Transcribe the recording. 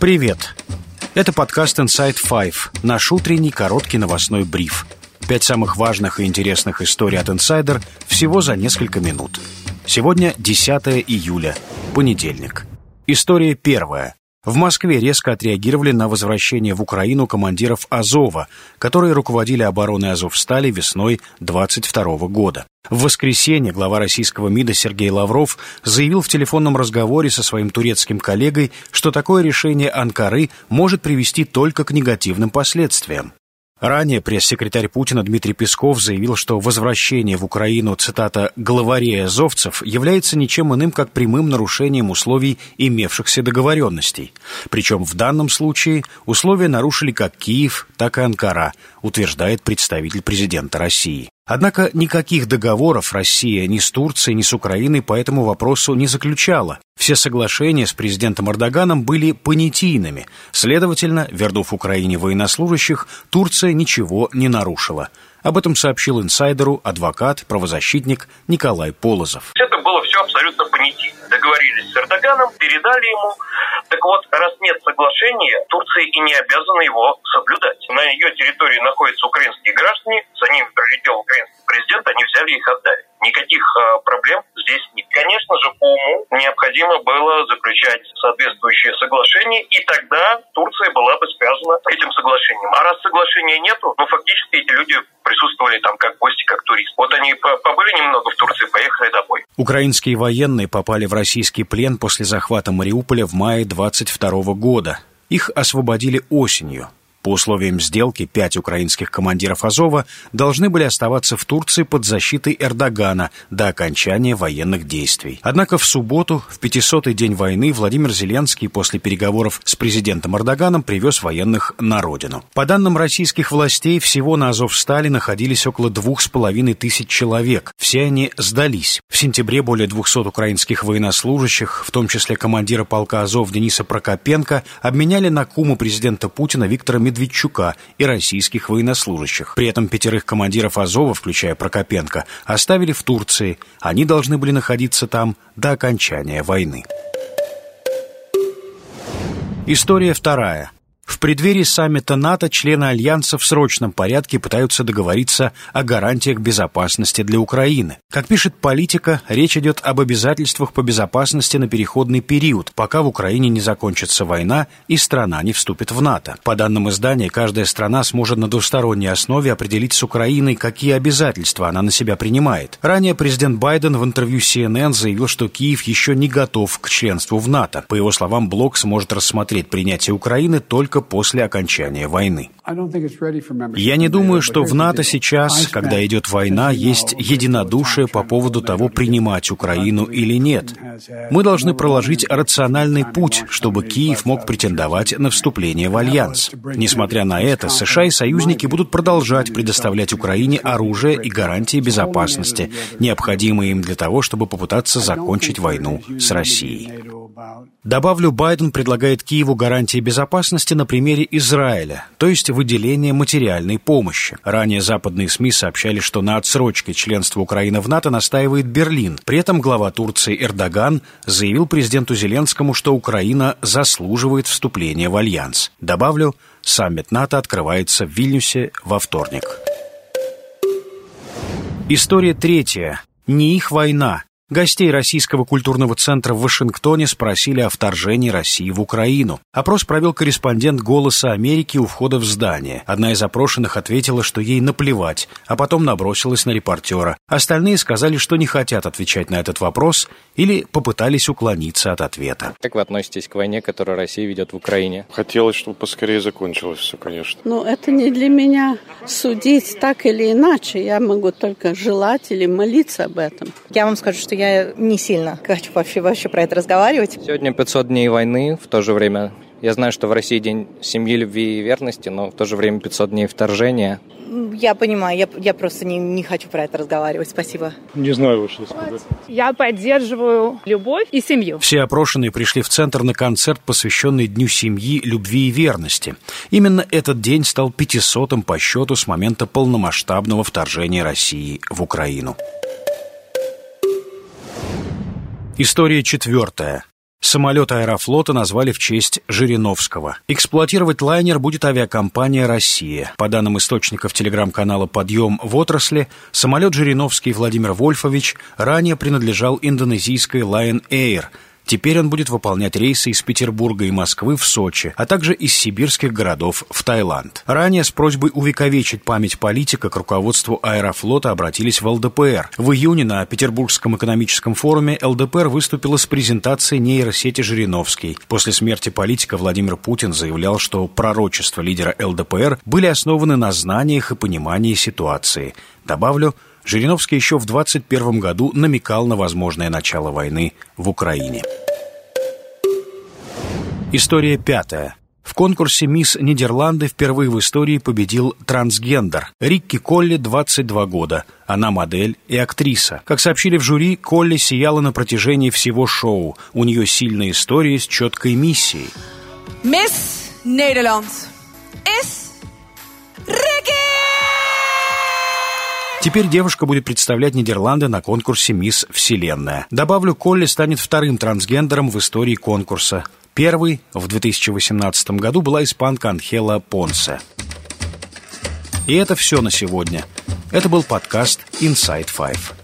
Привет! Это подкаст Inside Five, наш утренний короткий новостной бриф. Пять самых важных и интересных историй от Insider всего за несколько минут. Сегодня 10 июля, понедельник. История первая. В Москве резко отреагировали на возвращение в Украину командиров Азова, которые руководили обороной Азовстали весной 22 года. В воскресенье глава российского МИДа Сергей Лавров заявил в телефонном разговоре со своим турецким коллегой, что такое решение Анкары может привести только к негативным последствиям. Ранее пресс-секретарь Путина Дмитрий Песков заявил, что возвращение в Украину, цитата, «главарей азовцев» является ничем иным, как прямым нарушением условий имевшихся договоренностей. Причем в данном случае условия нарушили как Киев, так и Анкара, утверждает представитель президента России. Однако никаких договоров Россия ни с Турцией, ни с Украиной по этому вопросу не заключала. Все соглашения с президентом Эрдоганом были понятийными. Следовательно, вернув Украине военнослужащих, Турция ничего не нарушила. Об этом сообщил инсайдеру адвокат, правозащитник Николай Полозов. Это было абсолютно понятийно. Договорились с Эрдоганом, передали ему. Так вот, раз нет соглашения, Турция и не обязана его соблюдать. На ее территории находятся украинские граждане, за ними прилетел украинский президент, они взяли их отдали. Никаких э, проблем здесь нет. Конечно же, по уму необходимо было заключать соответствующие соглашения, и тогда Турция была бы связана этим соглашением. А раз соглашения нету, ну, фактически эти люди присутствовали там как гости, как туристы. Вот они побыли немного в Турции, поехали домой. Украинские военные попали в российский плен после захвата Мариуполя в мае 22 года. Их освободили осенью. По условиям сделки, пять украинских командиров Азова должны были оставаться в Турции под защитой Эрдогана до окончания военных действий. Однако в субботу, в 500-й день войны, Владимир Зеленский после переговоров с президентом Эрдоганом привез военных на родину. По данным российских властей, всего на Азовстале находились около двух с половиной тысяч человек. Все они сдались. В сентябре более 200 украинских военнослужащих, в том числе командира полка Азов Дениса Прокопенко, обменяли на куму президента Путина Виктора Медведчука и российских военнослужащих. При этом пятерых командиров Азова, включая Прокопенко, оставили в Турции. Они должны были находиться там до окончания войны. История вторая. В преддверии саммита НАТО члены Альянса в срочном порядке пытаются договориться о гарантиях безопасности для Украины. Как пишет политика, речь идет об обязательствах по безопасности на переходный период, пока в Украине не закончится война и страна не вступит в НАТО. По данным издания, каждая страна сможет на двусторонней основе определить с Украиной, какие обязательства она на себя принимает. Ранее президент Байден в интервью CNN заявил, что Киев еще не готов к членству в НАТО. По его словам, блок сможет рассмотреть принятие Украины только после окончания войны. Я не думаю, что в НАТО сейчас, когда идет война, есть единодушие по поводу того, принимать Украину или нет. Мы должны проложить рациональный путь, чтобы Киев мог претендовать на вступление в Альянс. Несмотря на это, США и союзники будут продолжать предоставлять Украине оружие и гарантии безопасности, необходимые им для того, чтобы попытаться закончить войну с Россией. Добавлю, Байден предлагает Киеву гарантии безопасности на примере Израиля, то есть выделение материальной помощи. Ранее западные СМИ сообщали, что на отсрочке членства Украины в НАТО настаивает Берлин. При этом глава Турции Эрдоган заявил президенту Зеленскому, что Украина заслуживает вступления в Альянс. Добавлю, саммит НАТО открывается в Вильнюсе во вторник. История третья. Не их война. Гостей Российского культурного центра в Вашингтоне спросили о вторжении России в Украину. Опрос провел корреспондент «Голоса Америки» у входа в здание. Одна из опрошенных ответила, что ей наплевать, а потом набросилась на репортера. Остальные сказали, что не хотят отвечать на этот вопрос или попытались уклониться от ответа. Как вы относитесь к войне, которую Россия ведет в Украине? Хотелось, чтобы поскорее закончилось все, конечно. Ну, это не для меня судить так или иначе. Я могу только желать или молиться об этом. Я вам скажу, что я не сильно хочу вообще, вообще про это разговаривать. Сегодня 500 дней войны, в то же время я знаю, что в России день семьи, любви и верности, но в то же время 500 дней вторжения. Я понимаю, я, я просто не, не хочу про это разговаривать. Спасибо. Не знаю что сказать. Я поддерживаю любовь и семью. Все опрошенные пришли в центр на концерт, посвященный Дню семьи, любви и верности. Именно этот день стал 500-м по счету с момента полномасштабного вторжения России в Украину. История четвертая. Самолет аэрофлота назвали в честь Жириновского. Эксплуатировать лайнер будет авиакомпания «Россия». По данным источников телеграм-канала «Подъем» в отрасли, самолет Жириновский Владимир Вольфович ранее принадлежал индонезийской Lion Air – Теперь он будет выполнять рейсы из Петербурга и Москвы в Сочи, а также из сибирских городов в Таиланд. Ранее с просьбой увековечить память политика к руководству Аэрофлота обратились в ЛДПР. В июне на Петербургском экономическом форуме ЛДПР выступила с презентацией нейросети Жириновский. После смерти политика Владимир Путин заявлял, что пророчества лидера ЛДПР были основаны на знаниях и понимании ситуации. Добавлю, Жириновский еще в 21 году намекал на возможное начало войны в Украине. История пятая. В конкурсе «Мисс Нидерланды» впервые в истории победил трансгендер. Рикки Колли, 22 года. Она модель и актриса. Как сообщили в жюри, Колли сияла на протяжении всего шоу. У нее сильная история с четкой миссией. Мисс Нидерланд. Is Теперь девушка будет представлять Нидерланды на конкурсе «Мисс Вселенная». Добавлю, Колли станет вторым трансгендером в истории конкурса. Первый в 2018 году была испанка Анхела Понсе. И это все на сегодня. Это был подкаст Inside Five.